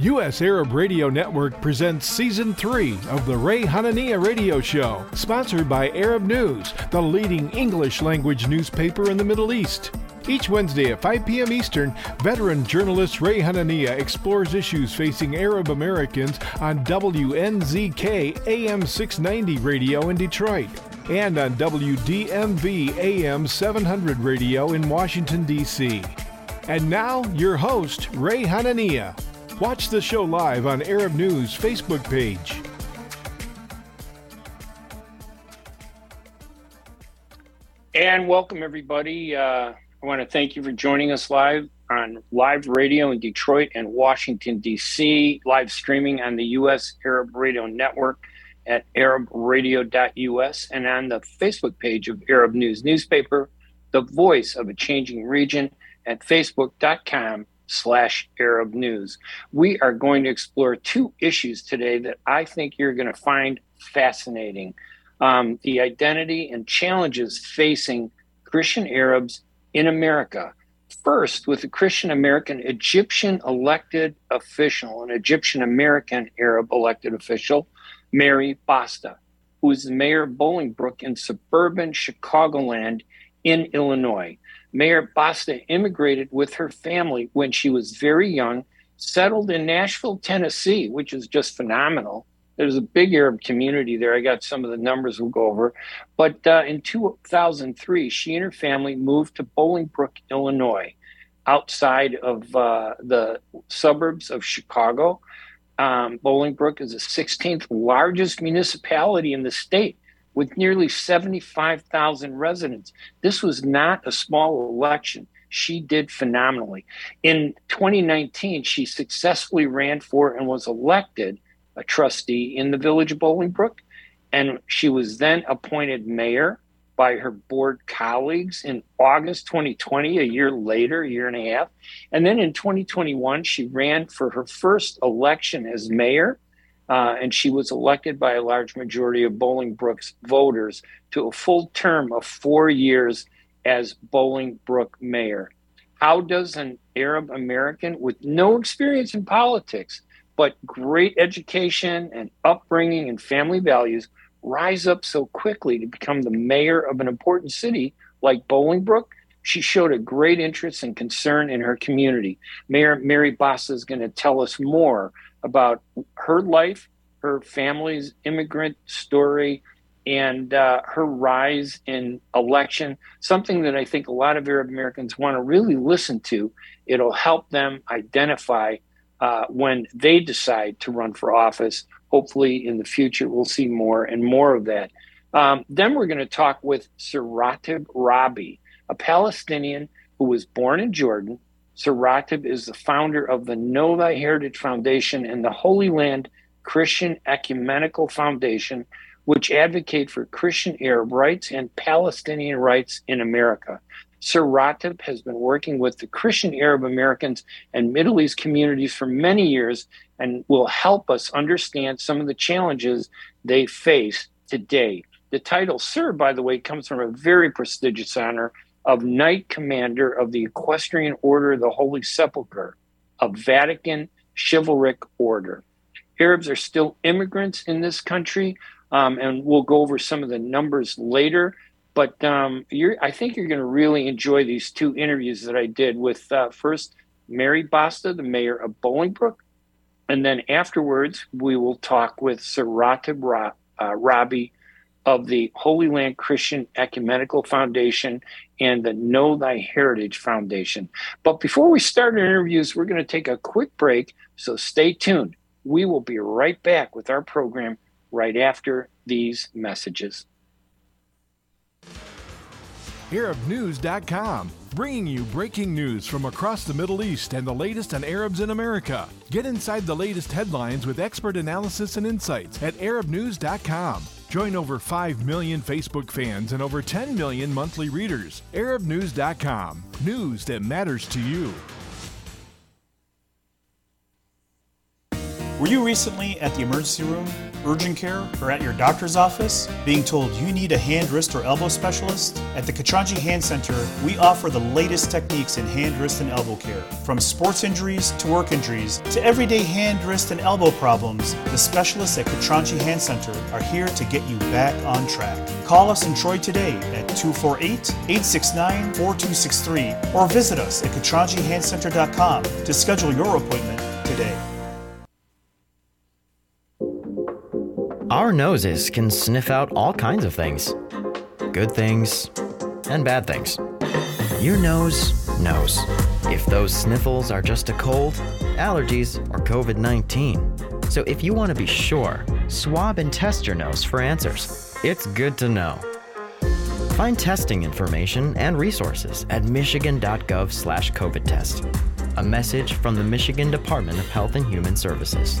U.S. Arab Radio Network presents Season 3 of the Ray Hanania Radio Show, sponsored by Arab News, the leading English language newspaper in the Middle East. Each Wednesday at 5 p.m. Eastern, veteran journalist Ray Hanania explores issues facing Arab Americans on WNZK AM 690 radio in Detroit and on WDMV AM 700 radio in Washington, D.C. And now, your host, Ray Hanania. Watch the show live on Arab News Facebook page. And welcome, everybody. Uh, I want to thank you for joining us live on live radio in Detroit and Washington, D.C., live streaming on the U.S. Arab Radio Network at arabradio.us and on the Facebook page of Arab News Newspaper, the voice of a changing region at facebook.com slash Arab News. We are going to explore two issues today that I think you're going to find fascinating. Um, the identity and challenges facing Christian Arabs in America. First, with a Christian American Egyptian elected official, an Egyptian American Arab elected official, Mary Basta, who is the mayor of Bolingbrook in suburban Chicagoland in Illinois. Mayor Basta immigrated with her family when she was very young, settled in Nashville, Tennessee, which is just phenomenal. There's a big Arab community there. I got some of the numbers we'll go over. But uh, in 2003, she and her family moved to Bolingbrook, Illinois, outside of uh, the suburbs of Chicago. Um, Bolingbrook is the 16th largest municipality in the state with nearly 75,000 residents. This was not a small election. She did phenomenally. In 2019, she successfully ran for and was elected a trustee in the village of Bolingbrook. And she was then appointed mayor by her board colleagues in August 2020, a year later, a year and a half. And then in 2021, she ran for her first election as mayor uh, and she was elected by a large majority of Bolingbrook's voters to a full term of four years as Bolingbrook mayor. How does an Arab American with no experience in politics, but great education and upbringing and family values, rise up so quickly to become the mayor of an important city like Bolingbrook? She showed a great interest and concern in her community. Mayor Mary Basta is going to tell us more about her life, her family's immigrant story, and uh, her rise in election, something that I think a lot of Arab Americans want to really listen to. It'll help them identify uh, when they decide to run for office. Hopefully, in the future, we'll see more and more of that. Um, then we're going to talk with Sir Rateb Rabie, a Palestinian who was born in Jordan, Sir Rateb is the founder of the Know Thy Heritage Foundation and the Holy Land Christian Ecumenical Foundation, which advocate for Christian Arab rights and Palestinian rights in America. Sir Rateb has been working with the Christian Arab Americans and Middle East communities for many years and will help us understand some of the challenges they face today. The title Sir, by the way, comes from a very prestigious honor of Knight Commander of the Equestrian Order of the Holy Sepulchre, a Vatican chivalric order. Arabs are still immigrants in this country, um, and we'll go over some of the numbers later. But um, I think you're going to really enjoy these two interviews that I did with uh, first Mary Basta, the mayor of Bolingbrook, and then afterwards we will talk with Sir Rateb Ra- uh, of the Holy Land Christian Ecumenical Foundation and the Know Thy Heritage Foundation. But before we start our interviews, we're going to take a quick break, so stay tuned. We will be right back with our program right after these messages. ArabNews.com, bringing you breaking news from across the Middle East and the latest on Arabs in America. Get inside the latest headlines with expert analysis and insights at ArabNews.com. Join over 5 million Facebook fans and over 10 million monthly readers. ArabNews.com. News that matters to you. Were you recently at the emergency room, urgent care, or at your doctor's office being told you need a hand, wrist, or elbow specialist? At the Katranji Hand Center, we offer the latest techniques in hand, wrist, and elbow care. From sports injuries to work injuries to everyday hand, wrist, and elbow problems, the specialists at Katranji Hand Center are here to get you back on track. Call us in Troy today at 248 869 4263 or visit us at katranjihandcenter.com to schedule your appointment today. Our noses can sniff out all kinds of things good things and bad things. Your nose knows if those sniffles are just a cold, allergies, or COVID 19. So if you want to be sure, swab and test your nose for answers. It's good to know. Find testing information and resources at michigan.gov/covid test. A message from the Michigan Department of Health and Human Services.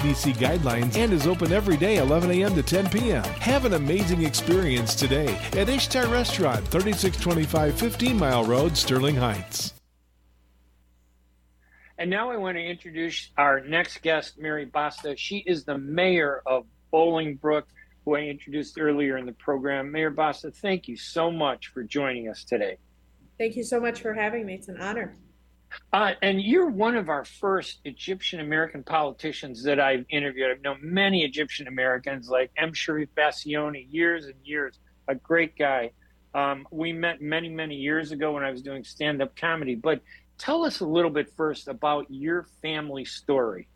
CDC guidelines and is open every day 11 a.m. to 10 p.m. Have an amazing experience today at Ishtar Restaurant, 3625 15 Mile Road, Sterling Heights. And now I want to introduce our next guest, Mary Basta. She is the mayor of Bolingbrook, who I introduced earlier in the program. Mayor Basta, thank you so much for joining us today. Thank you so much for having me. It's an honor. Uh, and you're one of our first Egyptian American politicians that I've interviewed. I've known many Egyptian Americans like M. Cherif Bassiouni, years and years, a great guy. Um, we met many, many years ago when I was doing stand up comedy. But tell us a little bit first about your family story.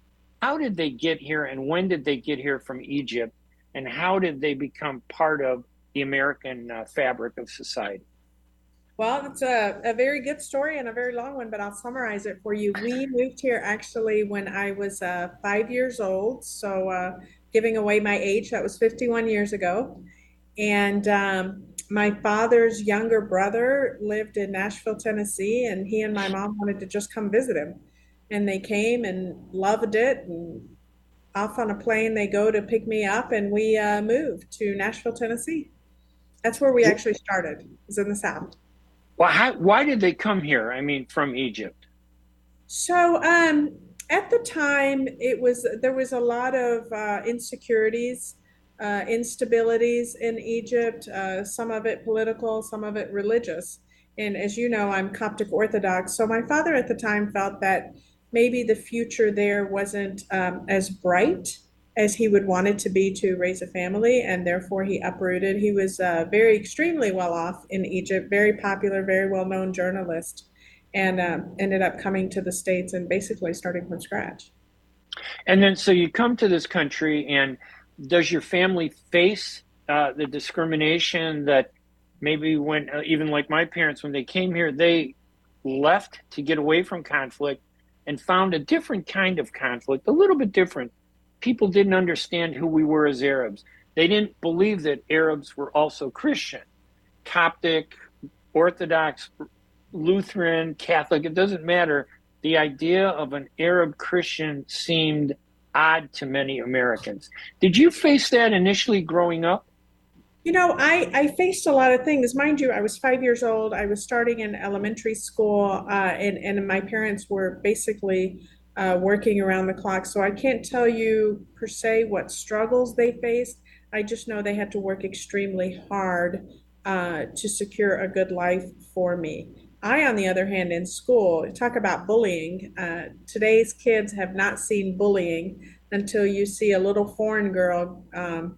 How did they get here and when did they get here from Egypt? And how did they become part of the American uh, fabric of society? Well, it's a, a very good story and a very long one, but I'll summarize it for you. We moved here actually when I was uh, five years old. So, uh, giving away my age, that was 51 years ago. And um, my father's younger brother lived in Nashville, Tennessee, and he and my mom wanted to just come visit him. And they came and loved it. And off on a plane, they go to pick me up, and we uh, moved to Nashville, Tennessee. That's where we actually started, it was in the South. Well, how, why did they come here? I mean, from Egypt. So, um, at the time, it was there was a lot of uh, insecurities, uh, instabilities in Egypt. Uh, some of it political, some of it religious. And as you know, I'm Coptic Orthodox. So my father at the time felt that maybe the future there wasn't um, as bright as he would want it to be to raise a family, and therefore he uprooted. He was uh, very extremely well off in Egypt, very popular, very well known journalist, and um, ended up coming to the States and basically starting from scratch. And then, so you come to this country, and does your family face uh, the discrimination that maybe when, uh, even like my parents, when they came here, they left to get away from conflict and found a different kind of conflict, a little bit different people didn't understand who we were as Arabs. They didn't believe that Arabs were also Christian, Coptic, Orthodox, Lutheran, Catholic, it doesn't matter. The idea of an Arab Christian seemed odd to many Americans. Did you face that initially growing up? You know, I, I faced a lot of things. Mind you, I was five years old. I was starting in elementary school, uh, and, and my parents were basically uh, working around the clock. So I can't tell you per se what struggles they faced. I just know they had to work extremely hard uh, to secure a good life for me. I, on the other hand, in school, talk about bullying. Uh, today's kids have not seen bullying until you see a little foreign girl um,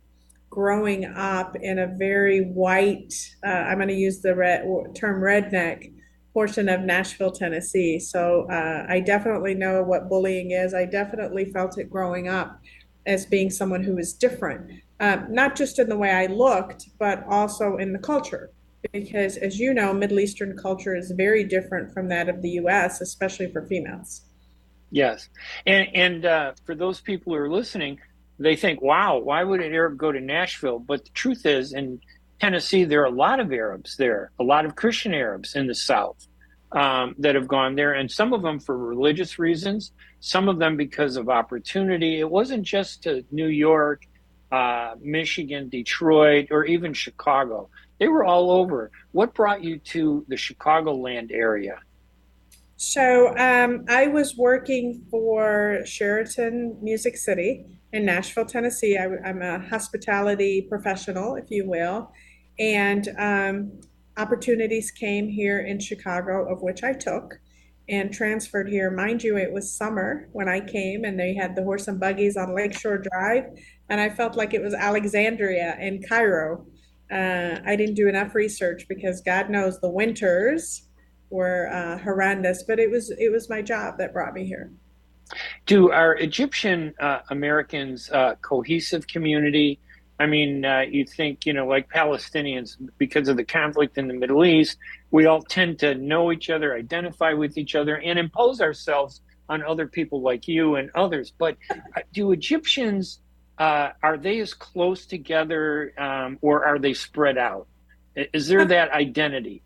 growing up in a very white, uh, I'm going to use the red, term redneck portion of Nashville, Tennessee. So uh, I definitely know what bullying is. I definitely felt it growing up as being someone who was different, uh, not just in the way I looked, but also in the culture. Because as you know, Middle Eastern culture is very different from that of the US, especially for females. Yes, and and uh, for those people who are listening, they think, "Wow, why would an Arab go to Nashville?" But the truth is, in Tennessee, there are a lot of Arabs there, a lot of Christian Arabs in the South um, that have gone there, and some of them for religious reasons, some of them because of opportunity. It wasn't just to New York, uh, Michigan, Detroit, or even Chicago. They were all over. What brought you to the Chicagoland area? So um, I was working for Sheraton Music City in Nashville, Tennessee. I, am a hospitality professional, if you will, and um, opportunities came here in Chicago, of which I took and transferred here. Mind you, it was summer when I came, and they had the horse and buggies on Lakeshore Drive, and I felt like it was Alexandria and Cairo. Uh, I didn't do enough research because God knows the winters were uh, horrendous. But it was it was my job that brought me here. Do our Egyptian uh, Americans uh, cohesive community? I mean, uh, you think you know, like Palestinians, because of the conflict in the Middle East, we all tend to know each other, identify with each other, and impose ourselves on other people like you and others. But uh, do Egyptians uh, are they as close together, um, or are they spread out? Is there that identity?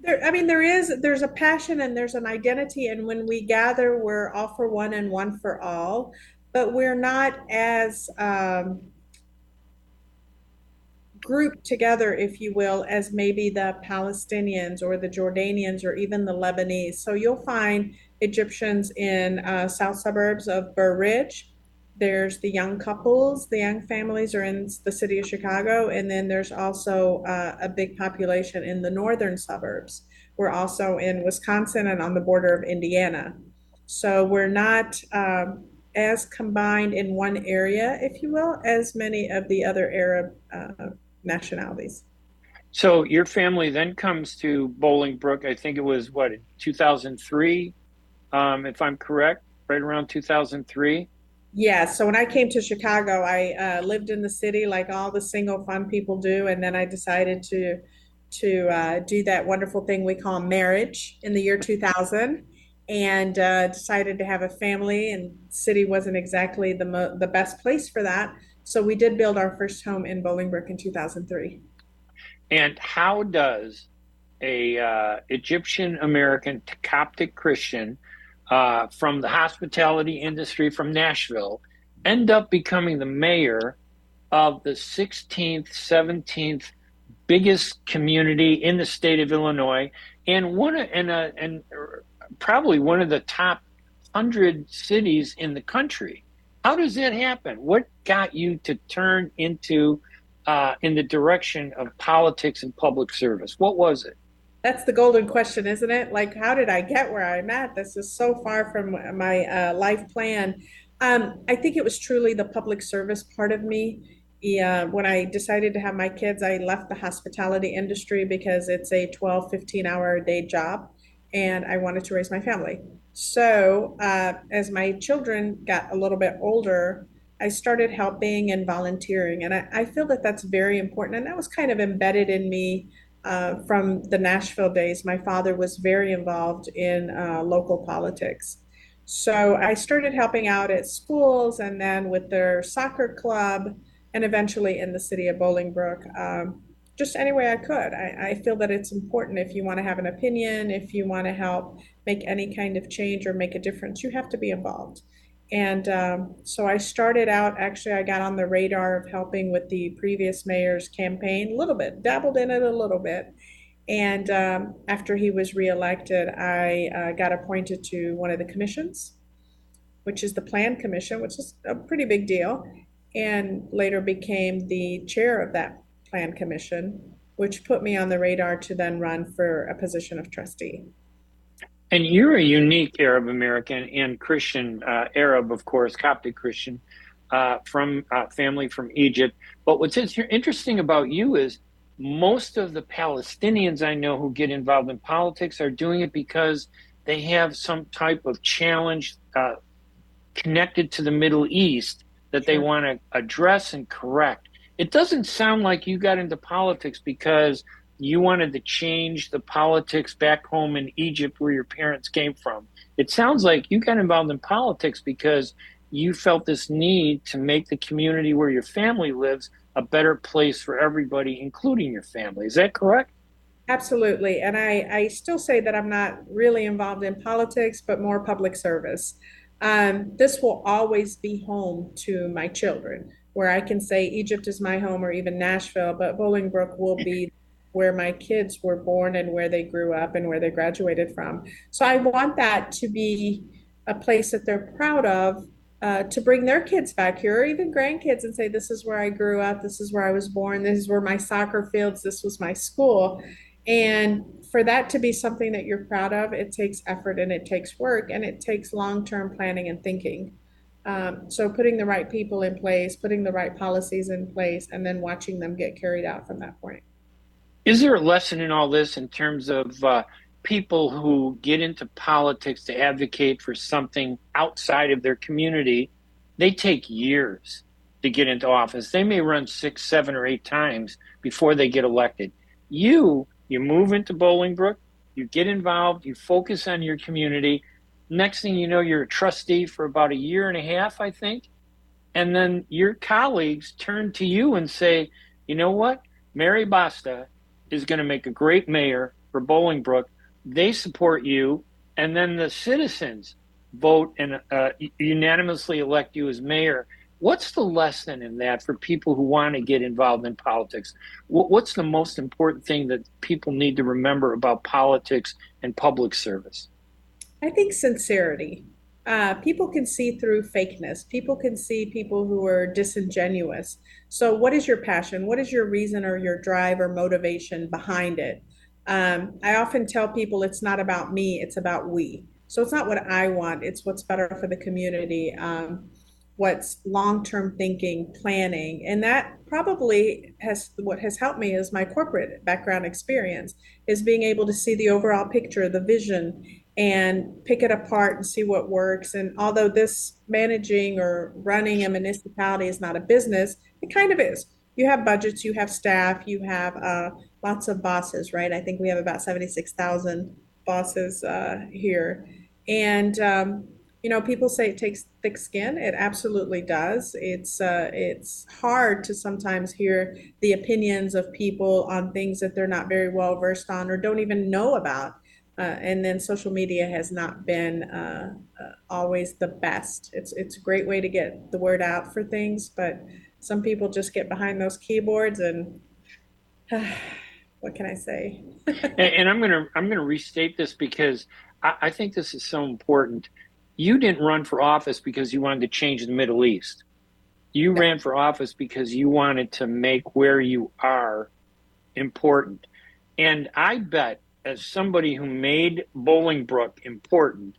There, I mean, there is. There's a passion and there's an identity, and when we gather, we're all for one and one for all. But we're not as um, grouped together, if you will, as maybe the Palestinians or the Jordanians or even the Lebanese. So you'll find Egyptians in uh, south suburbs of Burr Ridge there's the young couples, the young families are in the city of Chicago, and then there's also uh, a big population in the northern suburbs. We're also in Wisconsin and on the border of Indiana. So we're not um, as combined in one area, if you will, as many of the other Arab uh, nationalities. So your family then comes to Bolingbrook. I think it was what 2003, um, if I'm correct, right around 2003. Yeah, so when I came to Chicago, I uh, lived in the city like all the single fun people do, and then I decided to to uh, do that wonderful thing we call marriage in the year 2000, and uh, decided to have a family. And city wasn't exactly the mo- the best place for that, so we did build our first home in Bolingbrook in 2003. And how does a uh, Egyptian American Coptic Christian uh, from the hospitality industry from Nashville end up becoming the mayor of the 16th, 17th biggest community in the state of Illinois, and one and a, and probably one of the top hundred cities in the country. How does that happen? What got you to turn into uh, in the direction of politics and public service? What was it? That's the golden question, isn't it? Like, how did I get where I'm at? This is so far from my uh, life plan. Um, I think it was truly the public service part of me. Yeah, when I decided to have my kids, I left the hospitality industry because it's a 12, 15 hour a day job and I wanted to raise my family. So, uh, as my children got a little bit older, I started helping and volunteering. And I, I feel that that's very important. And that was kind of embedded in me uh, from the Nashville days. My father was very involved in uh, local politics. So I started helping out at schools and then with their soccer club and eventually in the city of Bolingbrook. Um, just any way I could. I, I feel that it's important if you want to have an opinion, if you want to help make any kind of change or make a difference, you have to be involved. And um, so I started out, actually, I got on the radar of helping with the previous mayor's campaign a little bit, dabbled in it a little bit. And um, after he was reelected, I uh, got appointed to one of the commissions, which is the Plan Commission, which is a pretty big deal, and later became the chair of that Plan Commission, which put me on the radar to then run for a position of trustee. And you're a unique Arab American and Christian uh, Arab, of course, Coptic Christian, uh, from uh, family from Egypt. But what's interesting about you is most of the Palestinians I know who get involved in politics are doing it because they have some type of challenge uh, connected to the Middle East that sure. they want to address and correct. It doesn't sound like you got into politics because you wanted to change the politics back home in Egypt where your parents came from. It sounds like you got involved in politics because you felt this need to make the community where your family lives a better place for everybody, including your family. Is that correct? Absolutely. And I, I still say that I'm not really involved in politics, but more public service. Um, this will always be home to my children, where I can say Egypt is my home or even Nashville, but Bolingbrook will be where my kids were born and where they grew up and where they graduated from. So I want that to be a place that they're proud of uh, to bring their kids back here or even grandkids and say, This is where I grew up, this is where I was born, this is where my soccer fields, this was my school. And for that to be something that you're proud of, it takes effort and it takes work and it takes long term planning and thinking. Um, so putting the right people in place, putting the right policies in place, and then watching them get carried out from that point. Is there a lesson in all this in terms of uh, people who get into politics to advocate for something outside of their community? They take years to get into office. They may run six, seven, or eight times before they get elected. You, you move into Bolingbrook, you get involved, you focus on your community. Next thing you know, you're a trustee for about a year and a half, I think. And then your colleagues turn to you and say, you know what? Mary Basta is going to make a great mayor for Bolingbrook. They support you, and then the citizens vote and uh, unanimously elect you as mayor. What's the lesson in that for people who want to get involved in politics? What's the most important thing that people need to remember about politics and public service? I think sincerity uh, people can see through fakeness. People can see people who are disingenuous. So, what is your passion? What is your reason or your drive or motivation behind it? Um, I often tell people it's not about me, it's about we. So, it's not what I want, it's what's better for the community, um, what's long term thinking, planning. And that probably has what has helped me is my corporate background experience, is being able to see the overall picture, the vision, and pick it apart and see what works. And although this managing or running a municipality is not a business, it kind of is. You have budgets, you have staff, you have uh, lots of bosses, right? I think we have about 76,000 bosses uh, here. And, um, you know, people say it takes thick skin. It absolutely does. It's uh, it's hard to sometimes hear the opinions of people on things that they're not very well versed on or don't even know about uh, and then social media has not been uh, uh, always the best. It's it's a great way to get the word out for things, but some people just get behind those keyboards and what can I say? and, and, I'm gonna I'm gonna restate this because I, I think this is so important. You didn't run for office because you wanted to change the Middle East. You ran for office because you wanted to make where you are important. And I bet as somebody who made Bolingbrook important,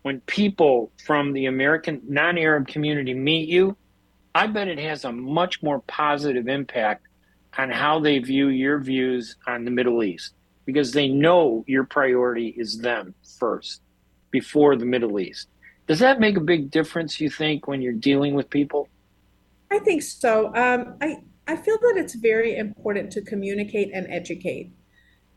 when people from the American non Arab community meet you, I bet it has a much more positive impact on how they view your views on the Middle East because they know your priority is them first before the Middle East. Does that make a big difference, you think, when you're dealing with people? I think so. Um, I, I feel that it's very important to communicate and educate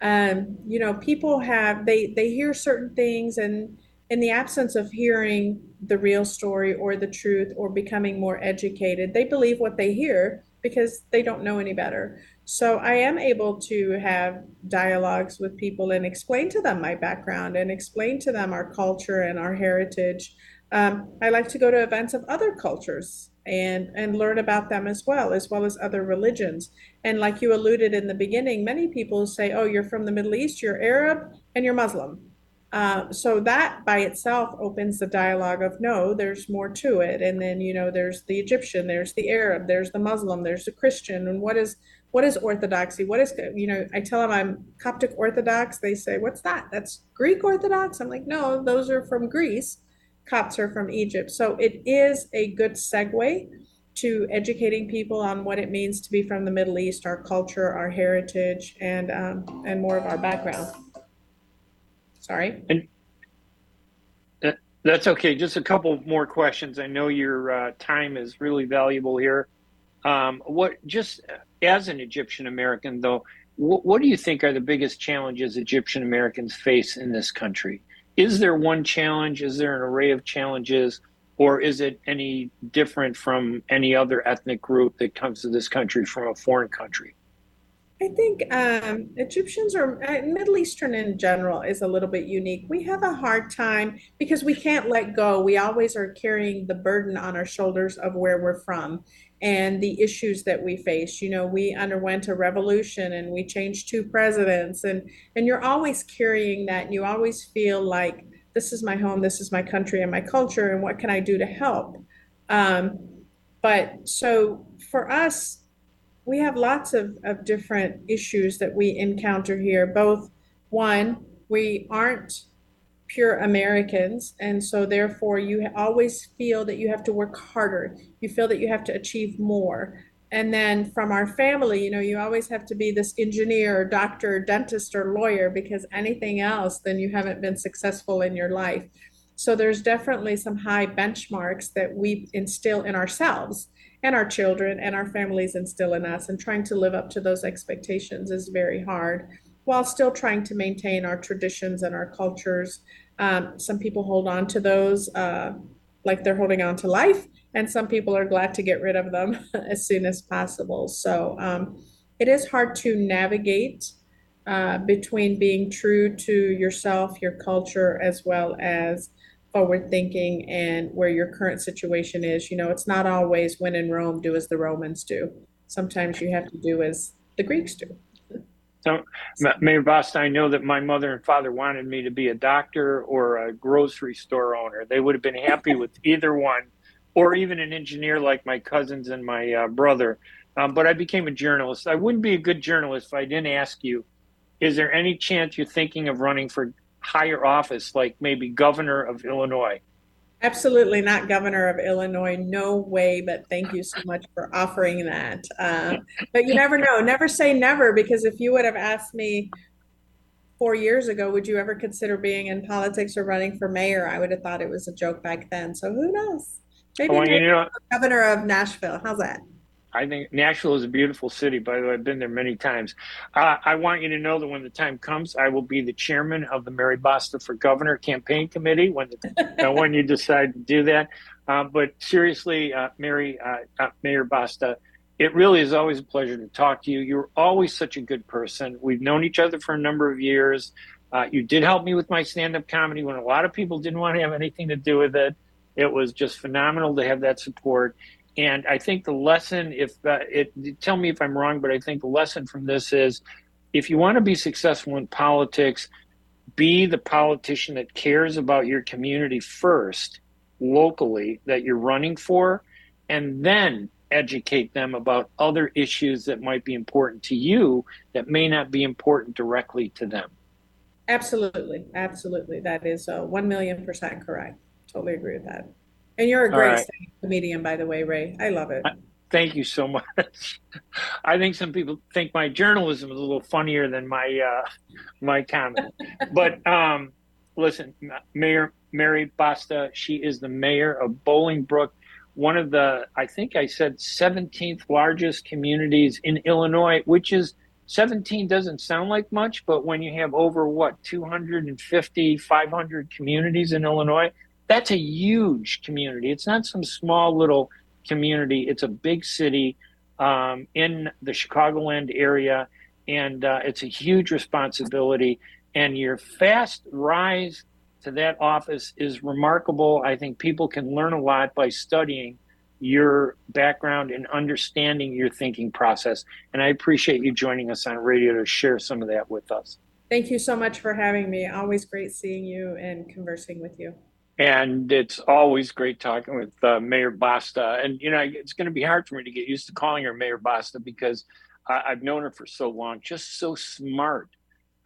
um, you know people have they they hear certain things and in the absence of hearing the real story or the truth or becoming more educated they believe what they hear because they don't know any better. So i am able to have dialogues with people and explain to them my background and explain to them our culture and our heritage. Um, i like to go to events of other cultures and and learn about them as well as well as other religions. And like you alluded in the beginning many people say oh you're from the middle east you're arab and you're muslim. Uh, so that by itself opens the dialogue of no there's more to it. And then you know there's the egyptian there's the arab there's the muslim there's the christian. And what is what is orthodoxy? What is you know i tell them i'm coptic orthodox they say what's that? That's greek orthodox? I'm like no those are from greece Copts are from Egypt. So it is a good segue to educating people on what it means to be from the Middle East, our culture, our heritage, and um, and more of our background. Sorry. And that, that's okay. Just a couple more questions. I know your uh, time is really valuable here. Um, what just as an Egyptian American though, what, what do you think are the biggest challenges Egyptian Americans face in this country? Is there one challenge? Is there an array of challenges? Or is it any different from any other ethnic group that comes to this country from a foreign country? I think um, Egyptians or uh, Middle Eastern in general is a little bit unique. We have a hard time because we can't let go. We always are carrying the burden on our shoulders of where we're from and the issues that we face. You know, we underwent a revolution and we changed two presidents, and and you're always carrying that, and you always feel like this is my home, this is my country and my culture, and what can I do to help? Um, but so for us we have lots of, of different issues that we encounter here. Both, one, we aren't pure Americans, and so therefore you always feel that you have to work harder. You feel that you have to achieve more. And then from our family, you know, you always have to be this engineer, or doctor, or dentist, or lawyer because anything else, then you haven't been successful in your life. So there's definitely some high benchmarks that we instill in ourselves and our children and our families instill in us. And trying to live up to those expectations is very hard while still trying to maintain our traditions and our cultures. Um, some people hold on to those uh, like they're holding on to life, and some people are glad to get rid of them as soon as possible. So um, it is hard to navigate uh, between being true to yourself, your culture, as well as forward thinking and where your current situation is. You know, it's not always when in Rome, do as the Romans do. Sometimes you have to do as the Greeks do. So, Mayor Basta, I know that my mother and father wanted me to be a doctor or a grocery store owner. They would have been happy with either one, or even an engineer like my cousins and my uh, brother. Um, but I became a journalist. I wouldn't be a good journalist if I didn't ask you is there any chance you're thinking of running for higher office, like maybe governor of Illinois? Absolutely not governor of Illinois. No way, but thank you so much for offering that. Uh, but you never know. Never say never, because if you would have asked me four years ago, would you ever consider being in politics or running for mayor? I would have thought it was a joke back then. So who knows? Maybe, maybe you know, governor of Nashville. How's that? I think Nashville is a beautiful city. By the way, I've been there many times. Uh, I want you to know that when the time comes, I will be the chairman of the Mary Basta for Governor campaign committee when the, uh, when you decide to do that. Uh, but seriously, uh, Mary uh, uh, Mayor Basta, it really is always a pleasure to talk to you. You're always such a good person. We've known each other for a number of years. you did help me with my stand-up comedy when a lot of people didn't want to have anything to do with it. It was just phenomenal to have that support and I think the lesson, if uh, it, tell me if I'm wrong, but I think the lesson from this is if you want to be successful in politics, be the politician that cares about your community first, locally, that you're running for, and then educate them about other issues that might be important to you that may not be important directly to them. Absolutely. Absolutely. That is uh, 1 million percent correct. Totally agree with that. And you're a great right. comedian, by the way, Ray. I love it. Thank you so much. I think some people think my journalism is a little funnier than my uh, my comedy. but um, listen, Mayor Mary Basta, she is the mayor of Bolingbrook, one of the I think I said 17th largest communities in Illinois, which is 17 doesn't sound like much, but when you have over what 250, 500 communities in Illinois, that's a huge community. It's not some small little community. It's a big city um, in the Chicagoland area, and uh, it's a huge responsibility. And your fast rise to that office is remarkable. I think people can learn a lot by studying your background and understanding your thinking process. And I appreciate you joining us on radio to share some of that with us. Thank you so much for having me. Always great seeing you and conversing with you. And it's always great talking with uh, Mayor Basta. And, you know, it's going to be hard for me to get used to calling her Mayor Basta because I- have known her for so long, just so smart.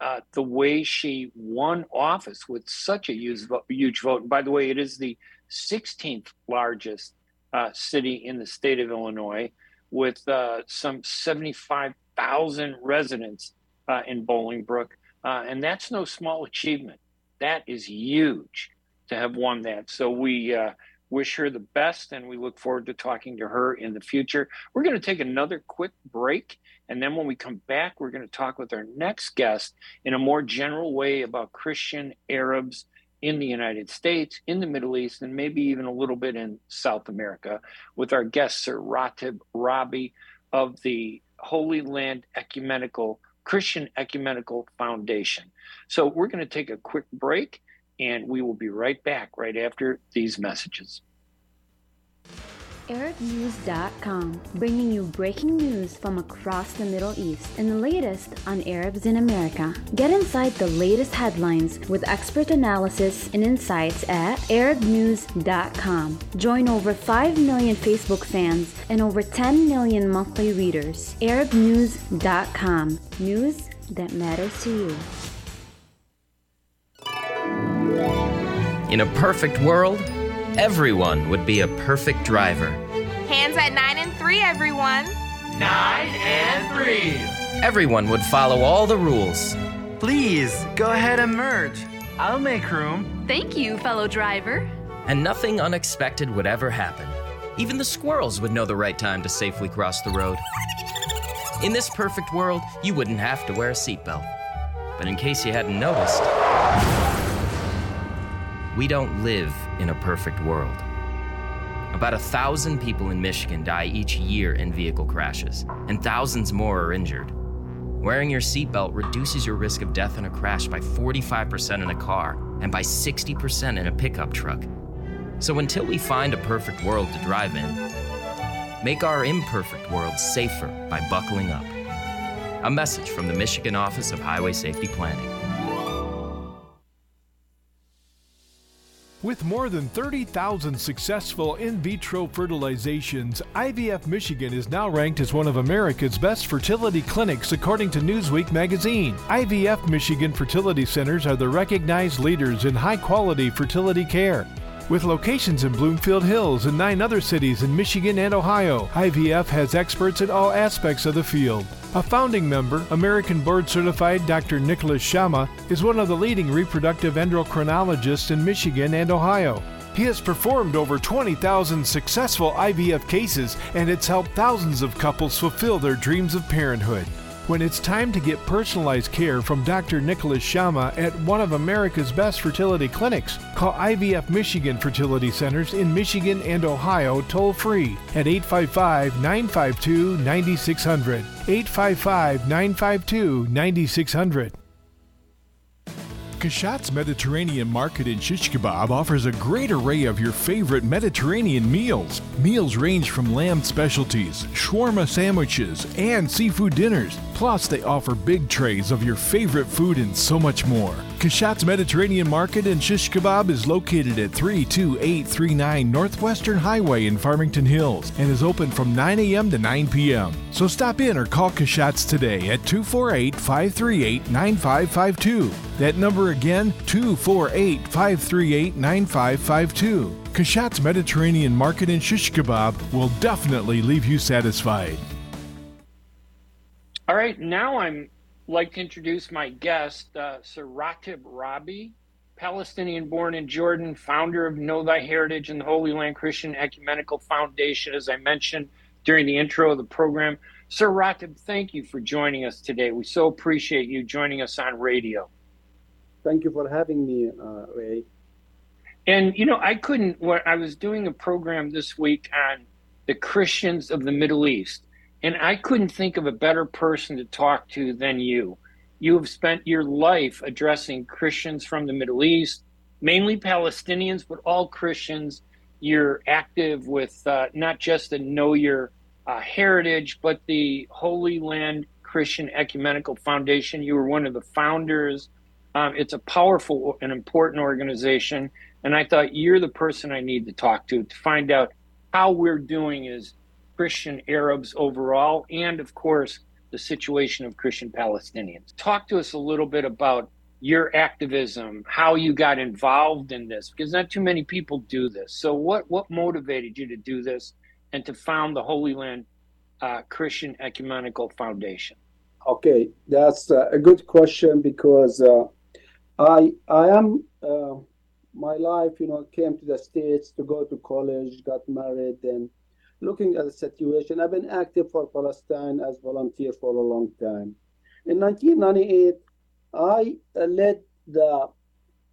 Uh, the way she won office with such a huge, huge vote. And by the way, it is the 16th largest uh, city in the state of Illinois with uh, some 75,000 residents uh, in Bolingbrook. Uh, and that's no small achievement. That is huge to have won that. So we uh, wish her the best, and we look forward to talking to her in the future. We're going to take another quick break, and then when we come back, we're going to talk with our next guest in a more general way about Christian Arabs in the United States, in the Middle East, and maybe even a little bit in South America with our guest, Sir Rateb Rabie of the Holy Land Ecumenical Christian Ecumenical Foundation. So we're going to take a quick break and we will be right back right after these messages. ArabNews.com, bringing you breaking news from across the Middle East and the latest on Arabs in America. Get inside the latest headlines with expert analysis and insights at ArabNews.com. Join over 5 million Facebook fans and over 10 million monthly readers. ArabNews.com, news that matters to you. In a perfect world, everyone would be a perfect driver. Hands at 9 and 3, everyone. 9 and 3. Everyone would follow all the rules. Please, go ahead and merge. I'll make room. Thank you, fellow driver. And nothing unexpected would ever happen. Even the squirrels would know the right time to safely cross the road. In this perfect world, you wouldn't have to wear a seatbelt. But in case you hadn't noticed, we don't live in a perfect world. About a thousand people in Michigan die each year in vehicle crashes, and thousands more are injured. Wearing your seatbelt reduces your risk of death in a crash by 45% in a car and by 60% in a pickup truck. So until we find a perfect world to drive in, make our imperfect world safer by buckling up. A message from the Michigan Office of Highway Safety Planning. With more than 30,000 successful in vitro fertilizations, IVF Michigan is now ranked as one of America's best fertility clinics according to Newsweek magazine. IVF Michigan fertility centers are the recognized leaders in high quality fertility care. With locations in Bloomfield Hills and nine other cities in Michigan and Ohio, IVF has experts in all aspects of the field. A founding member, American board certified Dr. Nicholas Shama, is one of the leading reproductive endocrinologists in Michigan and Ohio. He has performed over 20,000 successful IVF cases and it's helped thousands of couples fulfill their dreams of parenthood. When it's time to get personalized care from Dr. Nicholas Shama at one of America's best fertility clinics, call IVF Michigan Fertility Centers in Michigan and Ohio toll free at 855 952 9600. 855 952 9600. Kashat's Mediterranean Market in Shish Kebab offers a great array of your favorite Mediterranean meals. Meals range from lamb specialties, shawarma sandwiches, and seafood dinners. Plus, they offer big trays of your favorite food and so much more. Kashat's Mediterranean Market and Shish Kebab is located at 32839 Northwestern Highway in Farmington Hills and is open from 9 a.m. to 9 p.m. So stop in or call Kashat's today at 248 538 9552. That number again, 248 538 9552. Kashat's Mediterranean Market and Shish Kebab will definitely leave you satisfied. All right, now I'm like to introduce my guest, uh, Sir Rateb Rabie, Palestinian born in Jordan, founder of Know Thy Heritage and the Holy Land Christian Ecumenical Foundation, as I mentioned during the intro of the program. Sir Rateb, thank you for joining us today. We so appreciate you joining us on radio. Thank you for having me, uh, Ray. And, you know, I couldn't, when I was doing a program this week on the Christians of the Middle East, and I couldn't think of a better person to talk to than you. You have spent your life addressing Christians from the Middle East, mainly Palestinians, but all Christians. You're active with uh, not just the Know Your uh, Heritage, but the Holy Land Christian Ecumenical Foundation. You were one of the founders. Um, it's a powerful and important organization. And I thought you're the person I need to talk to to find out how we're doing as Christian Arabs overall, and of course, the situation of Christian Palestinians. Talk to us a little bit about your activism, how you got involved in this, because not too many people do this. So, what what motivated you to do this and to found the Holy Land uh, Christian Ecumenical Foundation? Okay, that's a good question because uh, I I am uh, my life, you know, came to the States to go to college, got married, and looking at the situation, I've been active for Palestine as volunteer for a long time. In 1998, I led the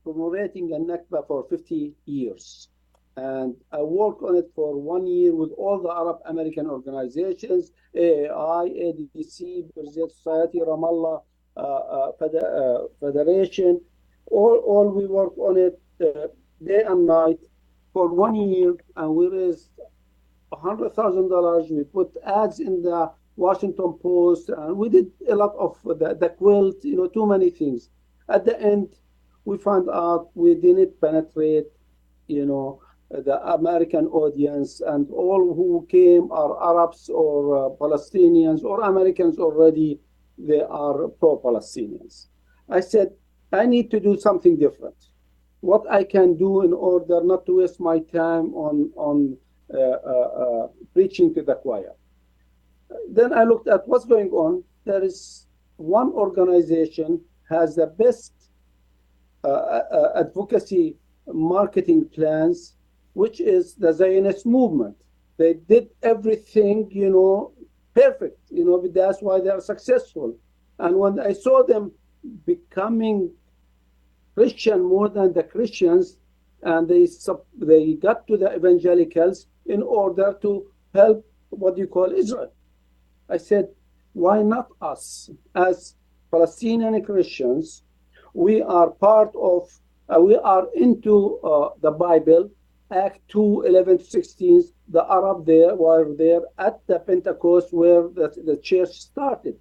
commemorating a Nakba for 50 years. And I worked on it for one year with all the Arab American organizations, AAI, ADC, Birzeit Society, Ramallah uh, uh, uh, Federation. All, all we worked on it uh, day and night for one year, and we raised $100,000. We put ads in the Washington Post, and we did a lot of the, the quilt, you know, too many things. At the end, we found out we didn't penetrate, you know, the American audience, and all who came are Arabs or uh, Palestinians or Americans already, they are pro Palestinians. I said, I need to do something different. What I can do in order not to waste my time on, on preaching to the choir. Then I looked at what's going on. There is one organization has the best uh, uh, advocacy marketing plans which is the Zionist movement. They did everything, you know, perfect. You know, that's why they are successful. And when I saw them becoming Christian more than the Christians, and they they got to the evangelicals in order to help what you call Israel. I said, why not us as Palestinian Christians? We are part of, uh, we are into uh, the Bible Act 2, 11 to 16, the Arab there were there at the Pentecost where the, the church started.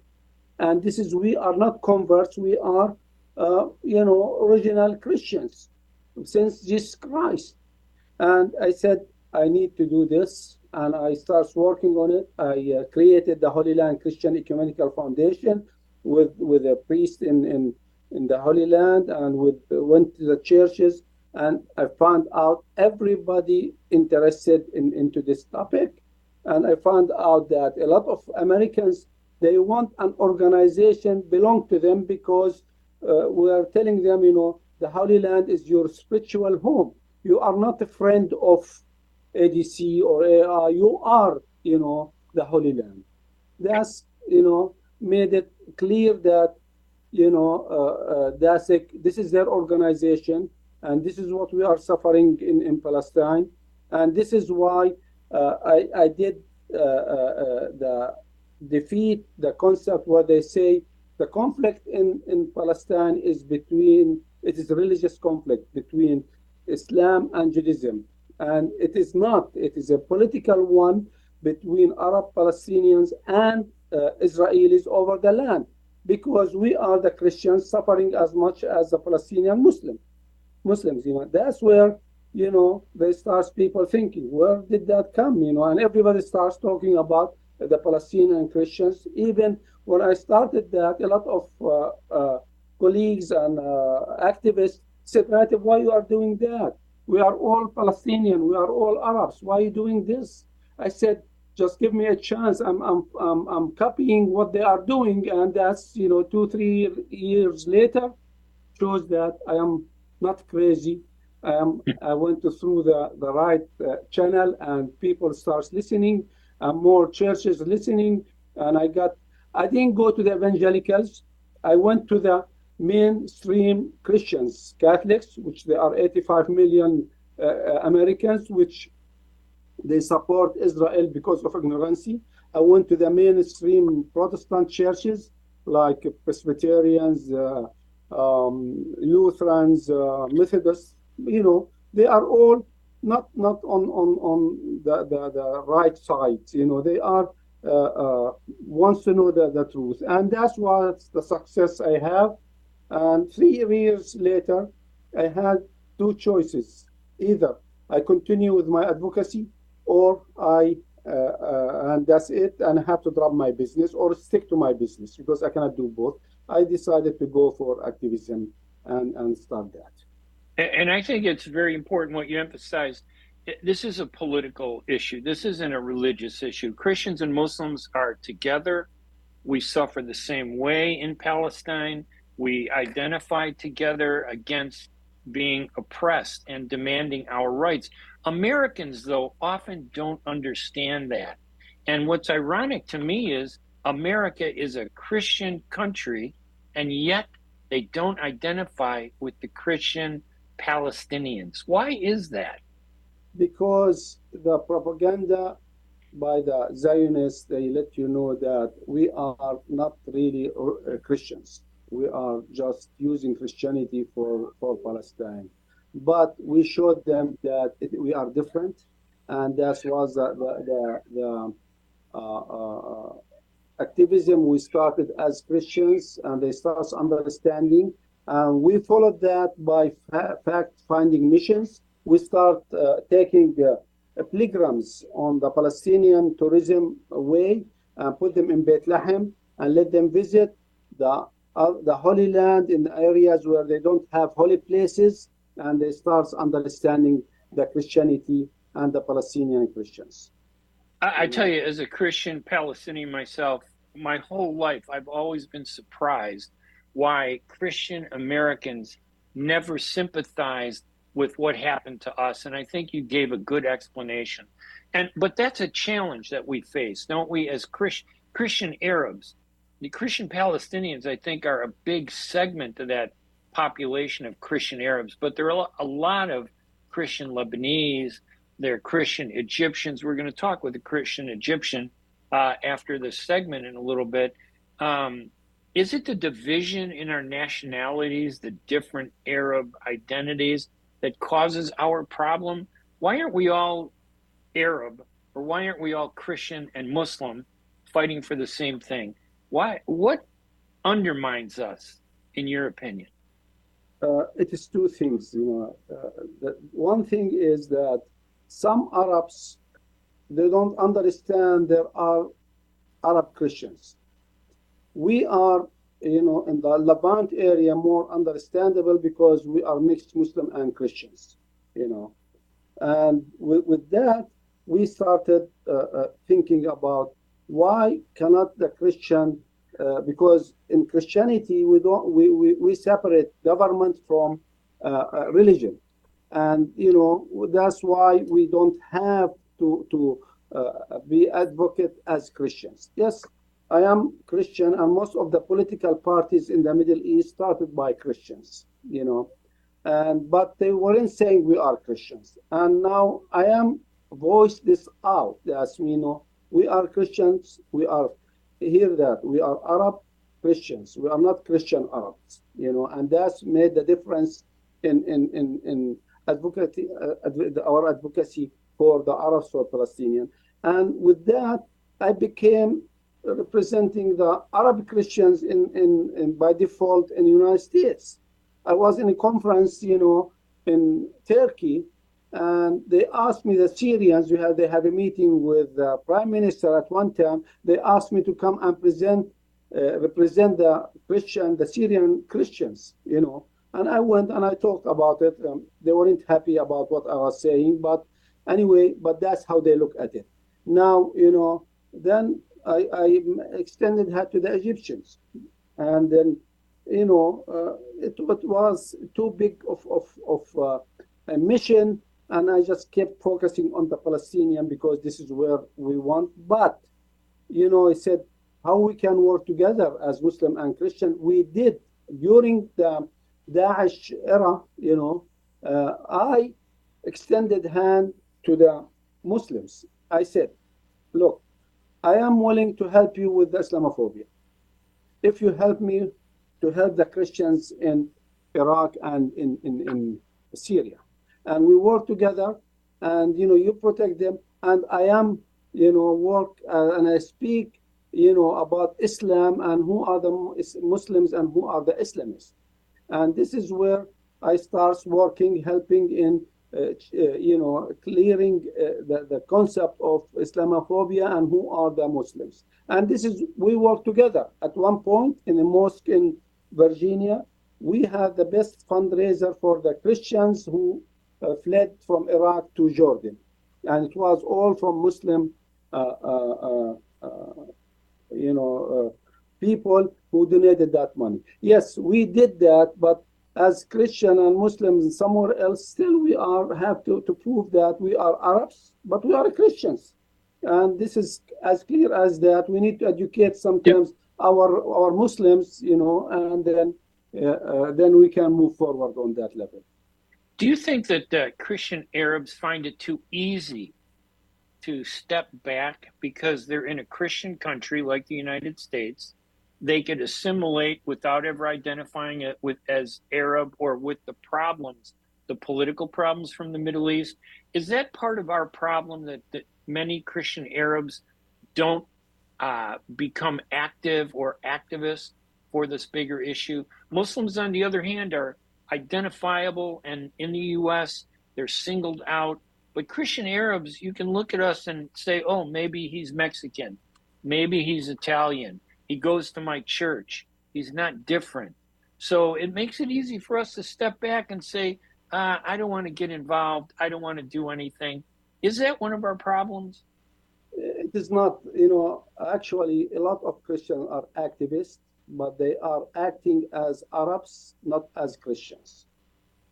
And this is, we are not converts, we are, uh, you know, original Christians since Jesus Christ. And I said, I need to do this. And I started working on it. I uh, created the Holy Land Christian Ecumenical Foundation with, with a priest in, in, in the Holy Land and with, went to the churches and I found out everybody interested in, into this topic. And I found out that a lot of Americans, they want an organization belong to them because uh, we are telling them, you know, the Holy Land is your spiritual home. You are not a friend of ADC or AI. You are, you know, the Holy Land. That's, you know, made it clear that, you know, uh, uh, that's a, this is their organization and this is what we are suffering in, in Palestine. And this is why uh, I, I did uh, uh, uh, the defeat the concept where they say the conflict in, in Palestine is between, it is a religious conflict between Islam and Judaism. And it is not, it is a political one between Arab Palestinians and uh, Israelis over the land because we are the Christians suffering as much as the Palestinian Muslims. Muslims, you know, that's where, you know, they start people thinking, where did that come, you know, and everybody starts talking about the Palestinian Christians. Even when I started that, a lot of uh, uh, colleagues and uh, activists said, why you are doing that? We are all Palestinian. We are all Arabs. Why are you doing this? I said, just give me a chance. I'm, I'm, I'm, I'm copying what they are doing. And that's, you know, two, three years later, shows that I am not crazy. Um, I went through the, the right uh, channel and people starts listening and more churches listening. And I got, I didn't go to the evangelicals. I went to the mainstream Christians, Catholics, which there are 85 million uh, uh, Americans, which they support Israel because of ignorance. I went to the mainstream Protestant churches like Presbyterians, uh, um, Lutherans, uh, Methodists, you know, they are all not not on on on the the, the right side. You know, they are uh, uh, wants to know the, the truth, and that's what the success I have. And three years later, I had two choices: either I continue with my advocacy, or I uh, uh, and that's it, and I have to drop my business or stick to my business because I cannot do both. I decided to go for activism and, and start that. And I think it's very important what you emphasized. This is a political issue. This isn't a religious issue. Christians and Muslims are together. We suffer the same way in Palestine. We identify together against being oppressed and demanding our rights. Americans, though, often don't understand that. And what's ironic to me is America is a Christian country, and yet they don't identify with the Christian Palestinians. Why is that? Because the propaganda by the Zionists, they let you know that we are not really uh, Christians. We are just using Christianity for, for Palestine. But we showed them that it, we are different, and that was the, the, the, the uh, uh, activism we started as Christians, and they start understanding. And we followed that by fa- fact-finding missions. We start uh, taking uh, pilgrims on the Palestinian tourism way and put them in Bethlehem and let them visit the the Holy Land in areas where they don't have holy places, and they start understanding the Christianity and the Palestinian Christians. I, I tell you, as a Christian Palestinian myself, my whole life, I've always been surprised why Christian Americans never sympathized with what happened to us. And I think you gave a good explanation. And but that's a challenge that we face, don't we, as Christ, Christian Arabs? The Christian Palestinians, I think, are a big segment of that population of Christian Arabs, but there are a lot of Christian Lebanese, there are Christian Egyptians. We're going to talk with a Christian Egyptian uh, after this segment in a little bit. Um, is it the division in our nationalities, the different Arab identities, that causes our problem? Why aren't we all Arab or why aren't we all Christian and Muslim fighting for the same thing? Why? What undermines us, in your opinion? Uh, it is two things. You know, uh, the, one thing is that some Arabs they don't understand there are Arab Christians. We are, you know, in the Levant area more understandable because we are mixed Muslim and Christians, you know. And with, with that, we started uh, uh, thinking about why cannot the Christian, uh, because in Christianity we don't we, we, we separate government from uh, uh, religion, and you know that's why we don't have to to uh, be advocate as Christians. Yes, I am Christian, and most of the political parties in the Middle East started by Christians. You know, and but they weren't saying we are Christians. And now I am voice this out as we know we are Christians. We are hear that we are Arab Christians. We are not Christian Arabs. You know, and that's made the difference in in in in advocacy uh, our advocacy for the Arabs or Palestinian. And with that, I became representing the Arab Christians in, in, in by default in the United States. I was in a conference, you know, in Turkey, and they asked me the Syrians. We had they had a meeting with the prime minister at one time. They asked me to come and present, uh, represent the Christian, the Syrian Christians, you know. And I went and I talked about it. Um, they weren't happy about what I was saying, but Anyway, but that's how they look at it. Now, you know, then I, I extended that to the Egyptians. And then, you know, uh, it, it, was too big of, of, of uh, a mission. And I just kept focusing on the Palestinian because this is where we want. But, you know, I said, how we can work together as Muslim and Christian. We did during the Daesh era, you know, uh, I extended hand to the Muslims. I said, look, I am willing to help you with Islamophobia. If you help me to help the Christians in Iraq and in, in, in Syria. And we work together and, you know, you protect them. And I am, you know, work uh, and I speak, you know, about Islam and who are the Muslims and who are the Islamists. And this is where I start working, helping in uh, uh, you know, clearing uh, the, the concept of Islamophobia and who are the Muslims. And this is, we work together. At one point in a mosque in Virginia, we had the best fundraiser for the Christians who uh, fled from Iraq to Jordan. And it was all from Muslim, uh, uh, you know, people who donated that money. Yes, we did that, but as Christian and Muslims somewhere else, still we are have to, to prove that we are Arabs, but we are Christians. And this is as clear as that. We need to educate sometimes yep. our our Muslims, you know, and then uh, uh, then we can move forward on that level. Do you think that uh, Christian Arabs find it too easy to step back because they're in a Christian country like the United States? They could assimilate without ever identifying it with as Arab or with the problems, the political problems from the Middle East. Is that part of our problem that, that many Christian Arabs don't uh, become active or activists for this bigger issue? Muslims, on the other hand, are identifiable, and in the U.S., they're singled out. But Christian Arabs, you can look at us and say, oh, maybe he's Mexican, maybe he's Italian, he goes to my church, he's not different. So it makes it easy for us to step back and say, uh, I don't want to get involved, I don't want to do anything. Is that one of our problems? It is not. You know, actually, a lot of Christians are activists but they are acting as Arabs, not as Christians.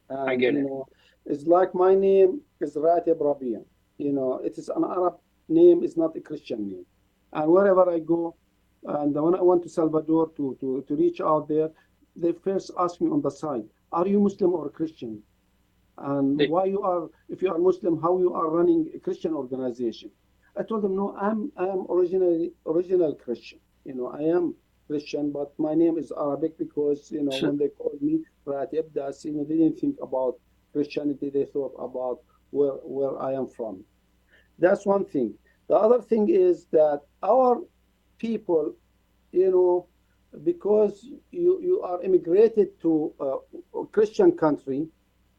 And, I get you it. Know, it's like my name is Rateb Rabie. You know, it is an Arab name, it's not a Christian name. And wherever I go, and when I went to Salvador to, to, to reach out there, they first ask me on the side, are you Muslim or Christian? And they, why you are, if you are Muslim, how you are running a Christian organization? I told them, no, I'm I'm originally original Christian. You know, I am Christian, but my name is Arabic because you know sure. when they called me Rateb, that's you know they didn't think about Christianity, they thought about where where I am from. That's one thing. The other thing is that our people, you know, because you you are immigrated to a Christian country,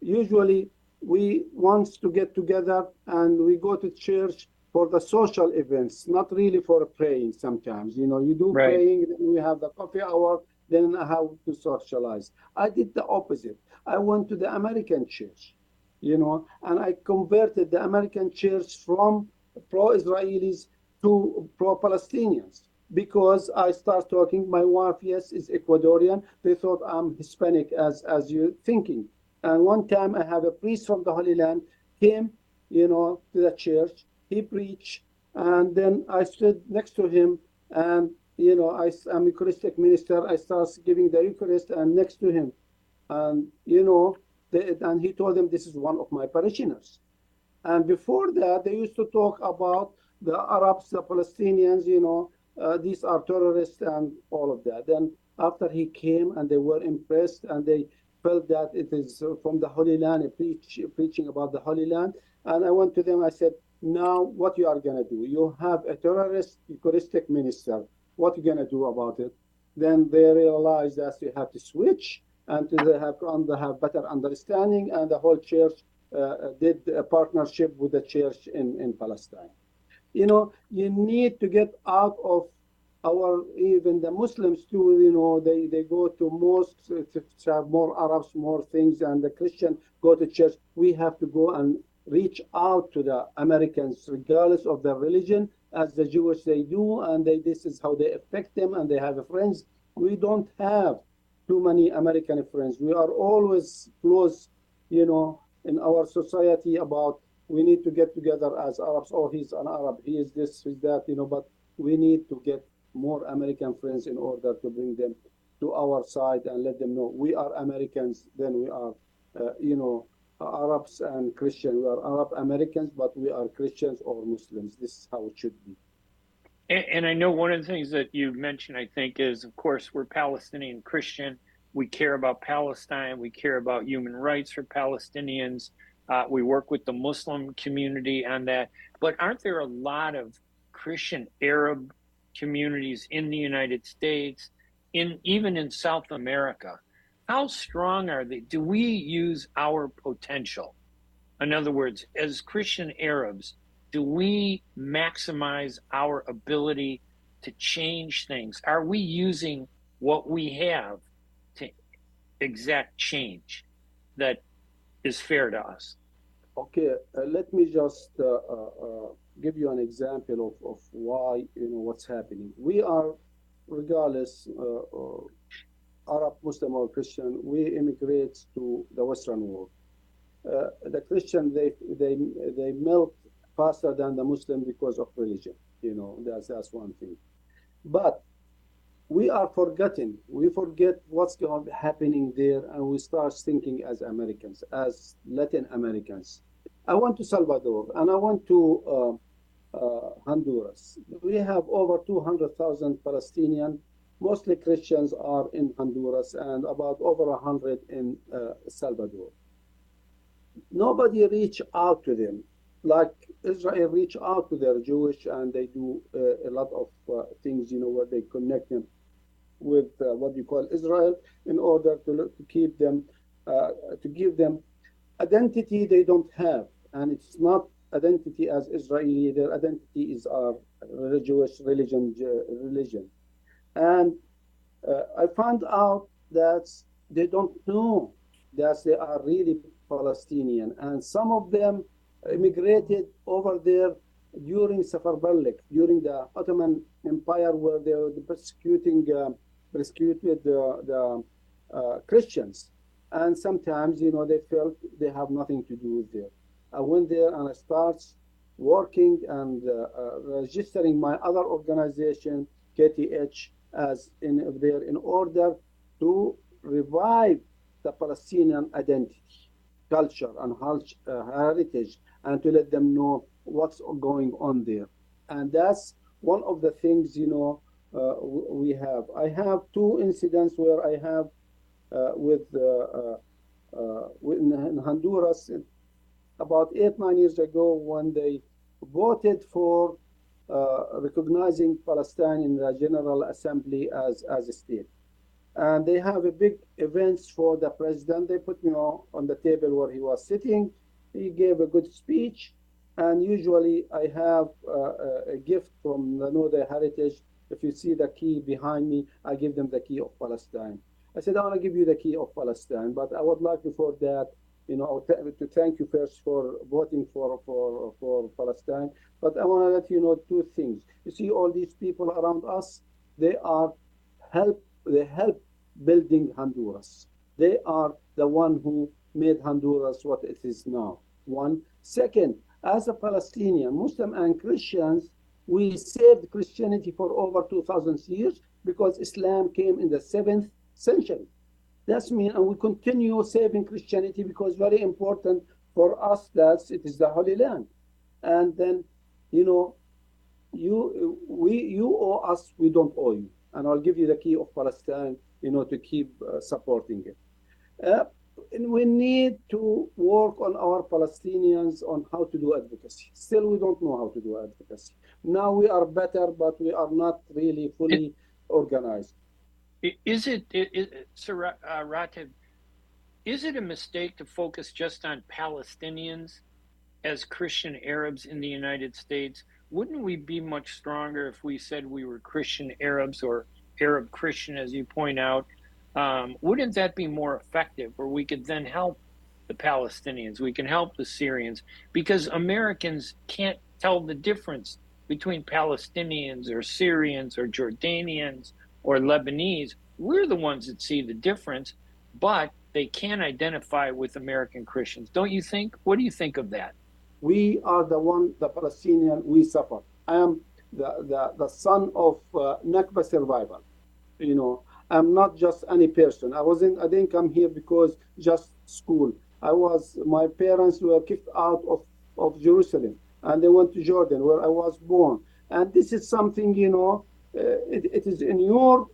usually we want to get together and we go to church for the social events, not really for praying sometimes. You know, you do right. praying, then we have the coffee hour, then how to socialize. I did the opposite. I went to the American church, you know, and I converted the American church from pro-Israelis to pro-Palestinians because I start talking. My wife, yes, is Ecuadorian. They thought I'm Hispanic as as you thinking. And one time I have a priest from the Holy Land came, you know, to the church he preached, and then I stood next to him, and you know, I, am Eucharistic minister. I start giving the Eucharist, and next to him, and you know, they, and he told them this is one of my parishioners. And before that, they used to talk about the Arabs, the Palestinians, you know, uh, these are terrorists and all of that. Then after he came and they were impressed and they felt that it is from the Holy Land, preach, preaching about the Holy Land. And I went to them, I said, now, what you are going to do? You have a terrorist Eucharistic minister. What you going to do about it? Then they realize that you have to switch and they have, to have better understanding. And the whole church uh, did a partnership with the church in, in Palestine. You know, you need to get out of our even the Muslims too. You know, they they go to mosques to have more Arabs, more things, and the Christian go to church. We have to go and reach out to the Americans, regardless of their religion, as the Jewish they do, and they, this is how they affect them, and they have friends. We don't have too many American friends. We are always close, you know, in our society about we need to get together as Arabs. Oh, he's an Arab. He is this, he's that, you know. But we need to get more American friends in order to bring them to our side and let them know we are Americans. Then we are, uh, you know, Arabs and Christians. We are Arab Americans, but we are Christians or Muslims. This is how it should be. And, and, I know one of the things that you mentioned, I think, is of course we're Palestinian Christian. We care about Palestine. We care about human rights for Palestinians. Uh, we work with the Muslim community on that. But aren't there a lot of Christian Arab communities in the United States, in even in South America? How strong are they? Do we use our potential? In other words, as Christian Arabs, do we maximize our ability to change things? Are we using what we have to exact change that is fair to us? Okay, uh, let me just uh, uh, uh give you an example of, of why, you know, what's happening. We are, regardless, uh, uh, Arab, Muslim, or Christian, we immigrate to the Western world. Uh, the Christian, they, they, they melt faster than the Muslim because of religion. You know, that's, that's one thing. But we are forgetting. We forget what's going happening there, and we start thinking as Americans, as Latin Americans. I went to Salvador, and I went to uh, uh, Honduras. We have over 200,000 Palestinian, mostly Christians, are in Honduras, and about over 100 in uh, Salvador. Nobody reach out to them like Israel reach out to their Jewish and they do uh, a lot of uh, things, you know, where they connect them with uh, what you call Israel in order to, to keep them, uh, to give them identity they don't have. And it's not identity as Israeli, their identity is our religious religion. religion. And uh, I found out that they don't know that they are really Palestinian. And some of them immigrated over there during Safarbarlik, during the Ottoman Empire, where they were persecuting, uh, persecuted the, the uh, Christians. And sometimes, you know, they felt they have nothing to do with there. I went there and I started working and uh, uh registering my other organization, KTH, as in there in order to revive the Palestinian identity, culture, and uh, heritage and to let them know what's going on there. And that's one of the things, you know, uh, we have. I have two incidents where I have uh, with, uh, uh, uh in Honduras about eight, nine years ago when they voted for recognizing Palestine in the General Assembly as, as a state. And they have a big events for the president. They put me on, on the table where he was sitting he gave a good speech, and usually I have uh, a gift from the Know Thy Heritage. If you see the key behind me, I give them the key of Palestine. I said, I want to give you the key of Palestine, but I would like before that, you know, to thank you first for voting for, for, for Palestine. But I want to let you know two things. You see all these people around us, they are help, they help building Honduras. They are the one who made Honduras what it is now one. Second, as a Palestinian, Muslim and Christians, we saved Christianity for over 2,000 years because Islam came in the 7th century. That's mean, and we continue saving Christianity because very important for us that it is the Holy Land. And then, you know, you we you owe us, we don't owe you. And I'll give you the key of Palestine, you know, to keep uh, supporting it. Uh, and we need to work on our Palestinians on how to do advocacy. Still, we don't know how to do advocacy. Now we are better, but we are not really fully organized. Is it, is, Sir uh, Rateb, is it a mistake to focus just on Palestinians as Christian Arabs in the United States? Wouldn't we be much stronger if we said we were Christian Arabs or Arab Christian, as you point out, um, wouldn't that be more effective where we could then help the Palestinians, we can help the Syrians, because Americans can't tell the difference between Palestinians or Syrians or Jordanians or Lebanese. We're the ones that see the difference, but they can identify with American Christians. Don't you think? What do you think of that? We are the one, the Palestinian, we suffer. I am the, the, the son of uh, Nakba survival. You know, I'm not just any person. I wasn't. I didn't come here because just school. I was. My parents were kicked out of of Jerusalem, and they went to Jordan, where I was born. And this is something you know. Uh, it, it is in your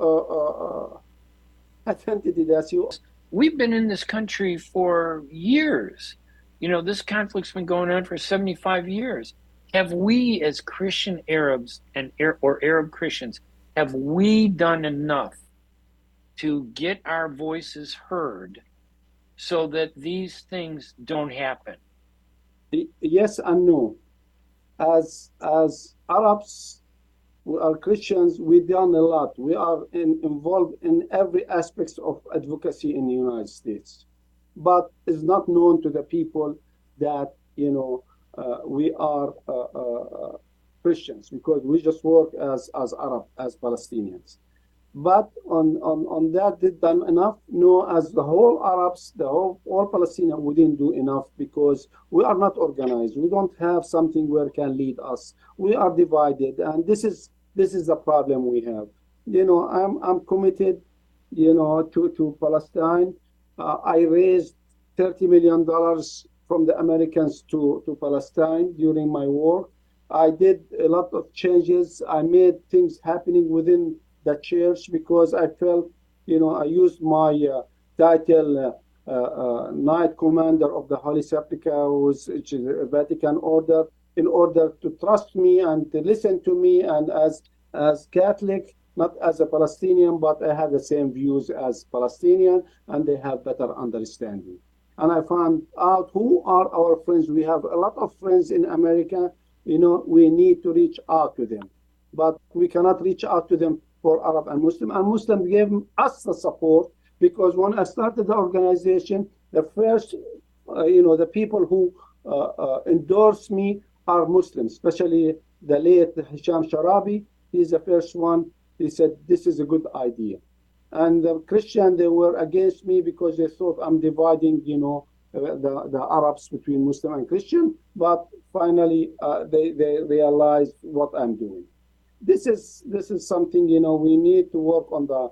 uh, uh, identity that you. We've been in this country for years. You know, this conflict's been going on for 75 years. Have we, as Christian Arabs and or Arab Christians, have we done enough to get our voices heard so that these things don't happen? Yes and no. As as Arabs, we are Christians. We've done a lot. We are in, involved in every aspect of advocacy in the United States, but it's not known to the people that you know uh, we are uh, uh, Christians because we just work as as Arab as Palestinians. But on, on, on that, did done enough? No, as the whole Arabs, the whole all Palestinians, we didn't do enough because we are not organized. We don't have something where can lead us. We are divided, and this is this is the problem we have. You know, I'm I'm committed, you know, to to Palestine. Uh, I raised thirty million dollars from the Americans to to Palestine during my work. I did a lot of changes. I made things happening within the church because I felt, you know, I used my uh, title uh, uh, Knight Commander of the Holy Sepulchre, which is a Vatican order, in order to trust me and to listen to me. And as as Catholic, not as a Palestinian, but I have the same views as Palestinian, and they have better understanding. And I found out who are our friends. We have a lot of friends in America. You know, we need to reach out to them, but we cannot reach out to them for Arab and Muslim. And Muslim gave us the support because when I started the organization, the first, uh, you know, the people who uh, uh, endorsed me are Muslims, especially the late Hisham Sharabi. He's the first one. He said, this is a good idea. And the Christian, they were against me because they thought I'm dividing, you know, uh, the, the Arabs between Muslim and Christian. But finally, uh, they, they realized what I'm doing this is this is something you know we need to work on the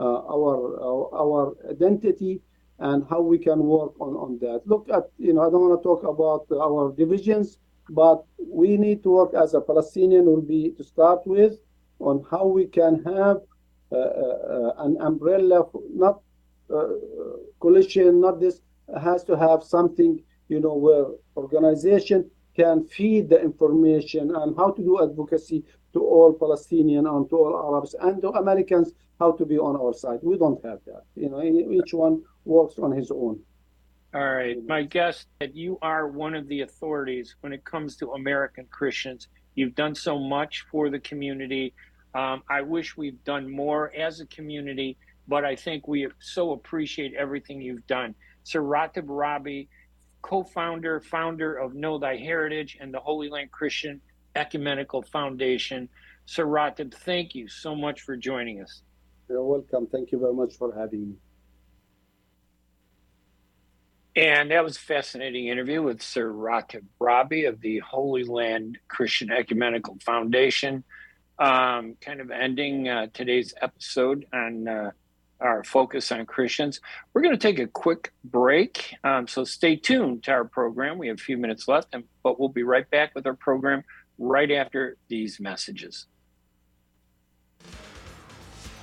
uh, our, our, our identity and how we can work on on that. Look at you know I don't want to talk about our divisions, but we need to work as a Palestinian will be to start with on how we can have uh, uh, an umbrella, not uh, coalition, not this has to have something you know where organization can feed the information and how to do advocacy to all Palestinian and to all Arabs and to Americans how to be on our side. We don't have that. You know, each one works on his own. All right. My guest that you are one of the authorities when it comes to American Christians. You've done so much for the community. Um, I wish we've done more as a community, but I think we so appreciate everything you've done. Sir Rateb Rabie, co-founder, founder of Know Thy Heritage and the Holy Land Christian Ecumenical Foundation. Sir Rateb, thank you so much for joining us. You're welcome. Thank you very much for having me. And that was a fascinating interview with Sir Rateb Rabie of the Holy Land Christian Ecumenical Foundation. Um, kind of ending uh, today's episode on uh, our focus on Christians. We're going to take a quick break, um, so stay tuned to our program. We have a few minutes left, and, but we'll be right back with our program right after these messages.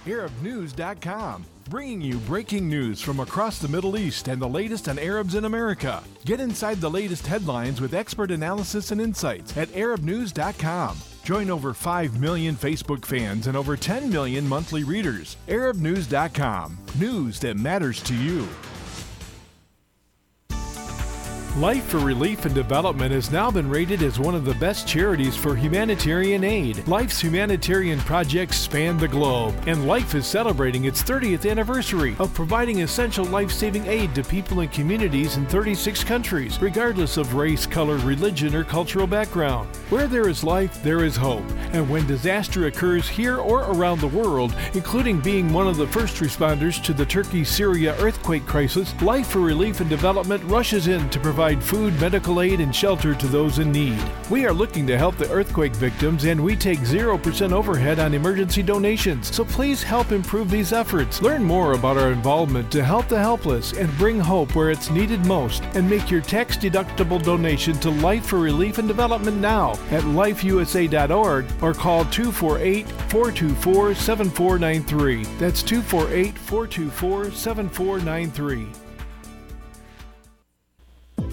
ArabNews.com, bringing you breaking news from across the Middle East and the latest on Arabs in America. Get inside the latest headlines with expert analysis and insights at ArabNews.com. Join over 5 million Facebook fans and over 10 million monthly readers. ArabNews.com, news that matters to you. Life for Relief and Development has now been rated as one of the best charities for humanitarian aid. Life's humanitarian projects span the globe, and Life is celebrating its 30th anniversary of providing essential life saving aid to people and communities in 36 countries, regardless of race, color, religion, or cultural background. Where there is life, there is hope, and when disaster occurs here or around the world, including being one of the first responders to the Turkey Syria earthquake crisis, Life for Relief and Development rushes in to provide provide food, medical aid, and shelter to those in need. We are looking to help the earthquake victims, and we take 0% overhead on emergency donations. So please help improve these efforts. Learn more about our involvement to help the helpless and bring hope where it's needed most, and make your tax deductible donation to Life for Relief and Development now at lifeusa.org or call 248 424 7493. That's 248 424 7493.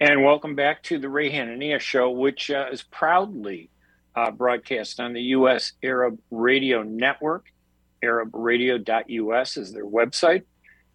And welcome back to the Ray Hanania Show, which uh, is proudly uh, broadcast on the U.S. Arab Radio Network. ArabRadio.us is their website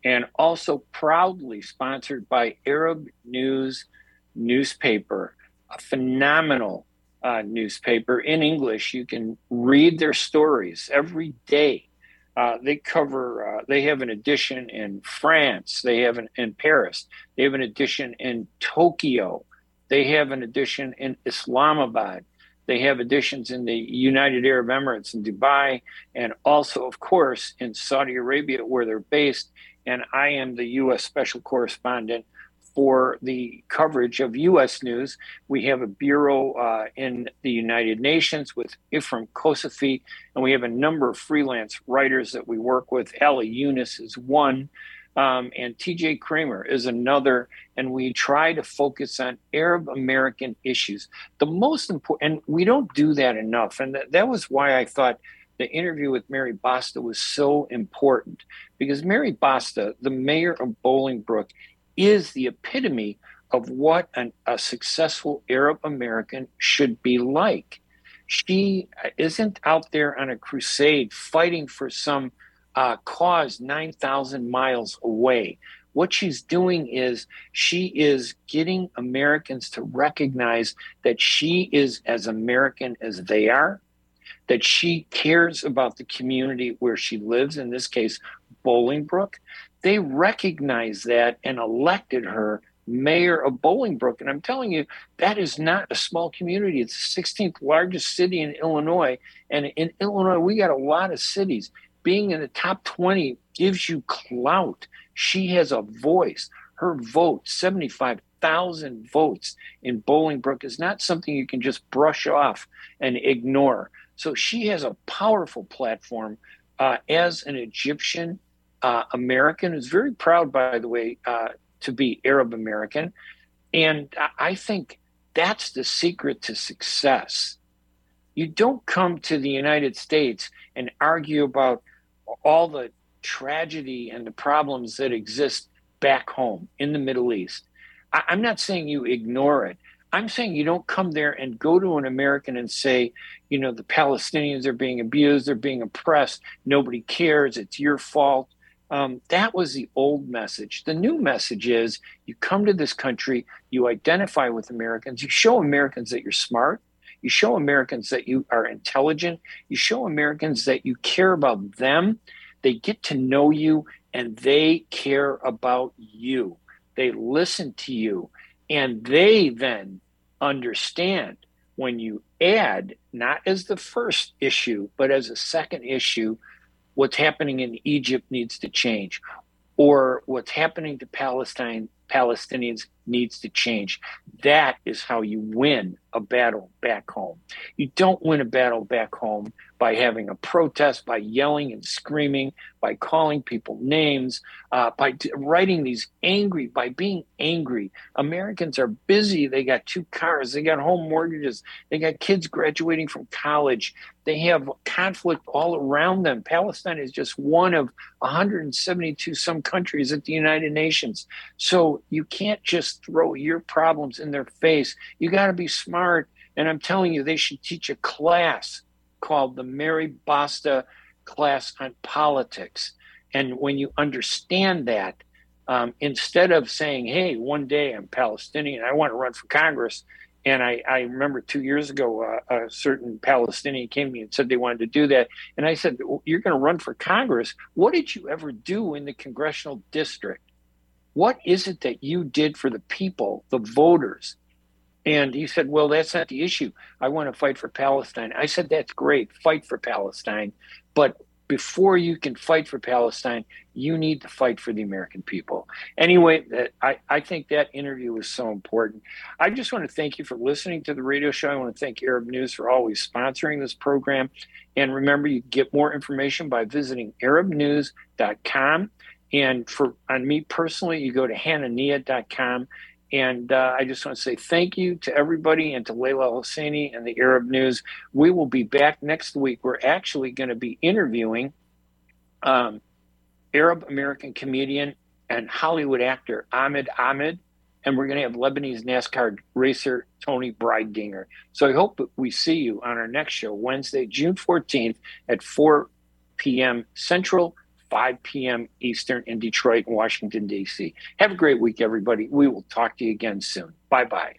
and also proudly sponsored by Arab News newspaper, a phenomenal uh, newspaper in English. You can read their stories every day. Uh, they cover. Uh, they have an edition in France. They have an in Paris. They have an edition in Tokyo. They have an edition in Islamabad. They have editions in the United Arab Emirates in Dubai, and also, of course, in Saudi Arabia, where they're based and I am the U.S. Special Correspondent for the coverage of U.S. news. We have a bureau uh, in the United Nations with Ephrem Kossaify, and we have a number of freelance writers that we work with. Ali Younes is one, um, and TJ Kramer is another. And we try to focus on Arab American issues. The most important, and we don't do that enough. And that, that was why I thought the interview with Mary Basta was so important because Mary Basta, the mayor of Bolingbrook, is the epitome of what an, a successful Arab American should be like. She isn't out there on a crusade fighting for some uh, cause 9,000 miles away. What she's doing is she is getting Americans to recognize that she is as American as they are that she cares about the community where she lives, in this case, Bolingbrook. They recognized that and elected her mayor of Bolingbrook. And I'm telling you, that is not a small community. It's the 16th largest city in Illinois. And in Illinois, we got a lot of cities. Being in the top 20 gives you clout. She has a voice. Her vote, 75,000 votes in Bolingbrook, is not something you can just brush off and ignore. So she has a powerful platform uh, as an Egyptian uh, American, who's very proud, by the way, uh, to be Arab American. And I think that's the secret to success. You don't come to the United States and argue about all the tragedy and the problems that exist back home in the Middle East. I- I'm not saying you ignore it. I'm saying you don't come there and go to an American and say, you know, the Palestinians are being abused, they're being oppressed, nobody cares, it's your fault. Um, that was the old message. The new message is you come to this country, you identify with Americans, you show Americans that you're smart, you show Americans that you are intelligent, you show Americans that you care about them, they get to know you, and they care about you. They listen to you, and they then understand when you add, not as the first issue, but as a second issue, what's happening in Egypt needs to change, or what's happening to Palestine, Palestinians needs to change. That is how you win a battle back home. You don't win a battle back home by having a protest, by yelling and screaming, by calling people names, uh, by t- writing these angry, by being angry. Americans are busy. They got two cars, they got home mortgages, they got kids graduating from college, they have conflict all around them. Palestine is just one of 172 some countries at the United Nations. So you can't just throw your problems in their face. You got to be smart. And I'm telling you, they should teach a class called the Mary Basta class on politics. And when you understand that, um, instead of saying, hey, one day I'm Palestinian, I want to run for Congress. And I, I remember two years ago, uh, a certain Palestinian came to me and said they wanted to do that. And I said, You're going to run for Congress. What did you ever do in the congressional district? What is it that you did for the people, the voters? And he said, Well, that's not the issue. I want to fight for Palestine. I said, That's great. Fight for Palestine. But before you can fight for Palestine, you need to fight for the American people. Anyway, I, I think that interview was so important. I just want to thank you for listening to the radio show. I want to thank Arab News for always sponsoring this program. And remember, you get more information by visiting arabnews.com. And for on me personally, you go to hanania.com and uh, I just want to say thank you to everybody and to Leila Hosseini and the Arab News. We will be back next week. We're actually going to be interviewing um, Arab American comedian and Hollywood actor Ahmed Ahmed, and we're going to have Lebanese NASCAR racer Toni Breidinger. So I hope we see you on our next show, Wednesday, June 14th at 4 p.m. Central. 5 p.m. Eastern in Detroit and Washington, D.C. Have a great week, everybody. We will talk to you again soon. Bye bye.